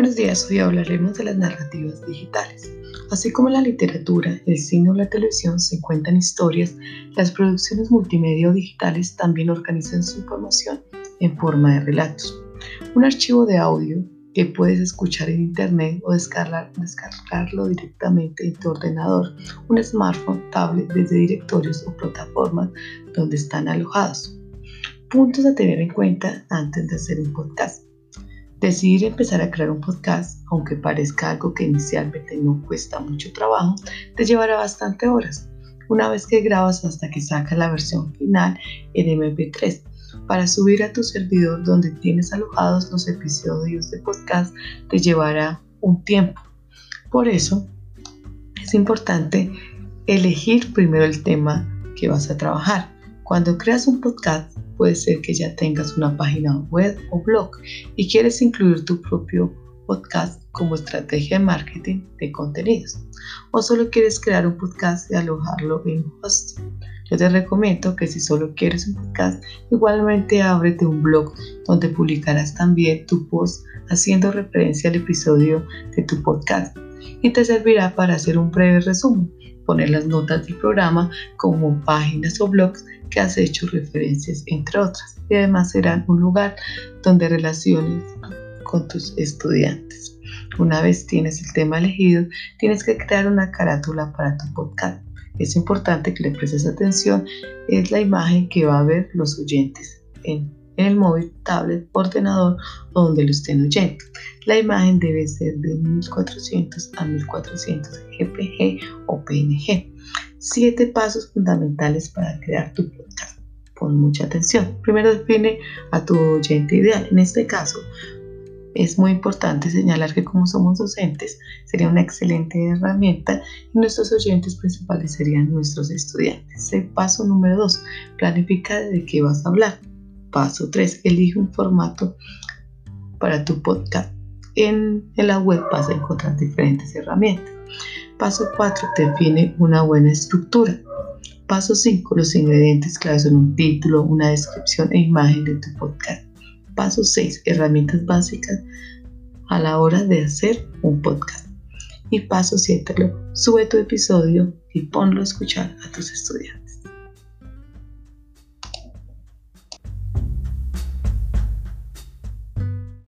buenos días, hoy hablaremos de las narrativas digitales. Así como la literatura, el cine o la televisión se encuentran historias, las producciones multimedia o digitales también organizan su información en forma de relatos. Un archivo de audio que puedes escuchar en internet o descargar, descargarlo directamente en tu ordenador, un smartphone, tablet desde directorios o plataformas donde están alojados. Puntos a tener en cuenta antes de hacer un podcast. Decidir empezar a crear un podcast, aunque parezca algo que inicialmente no cuesta mucho trabajo, te llevará bastante horas. Una vez que grabas hasta que sacas la versión final en MP3 para subir a tu servidor donde tienes alojados los episodios de podcast te llevará un tiempo. Por eso es importante elegir primero el tema que vas a trabajar. Cuando creas un podcast puede ser que ya tengas una página web o blog y quieres incluir tu propio podcast como estrategia de marketing de contenidos. O solo quieres crear un podcast y alojarlo en hosting. Yo te recomiendo que si solo quieres un podcast, igualmente ábrete un blog donde publicarás también tu post haciendo referencia al episodio de tu podcast y te servirá para hacer un breve resumen, poner las notas del programa como páginas o blogs que has hecho referencias, entre otras. Y además será un lugar donde relaciones con tus estudiantes. Una vez tienes el tema elegido, tienes que crear una carátula para tu podcast. Es importante que le prestes atención, es la imagen que va a ver los oyentes en, el móvil, tablet, ordenador o donde lo estén oyendo. La imagen debe ser de 1400 a 1400 GPG o PNG. Siete pasos fundamentales para crear tu podcast. Pon mucha atención. Primero define a tu oyente ideal. En este caso, es muy importante señalar que como somos docentes, sería una excelente herramienta y nuestros oyentes principales serían nuestros estudiantes. El paso número 2, planifica de qué vas a hablar. Paso 3, elige un formato para tu podcast. En, la web vas a encontrar diferentes herramientas. Paso 4. Define una buena estructura. Paso 5. Los ingredientes claves son un título, una descripción e imagen de tu podcast. Paso 6. Herramientas básicas a la hora de hacer un podcast. Y paso 7. Sube tu episodio y ponlo a escuchar a tus estudiantes.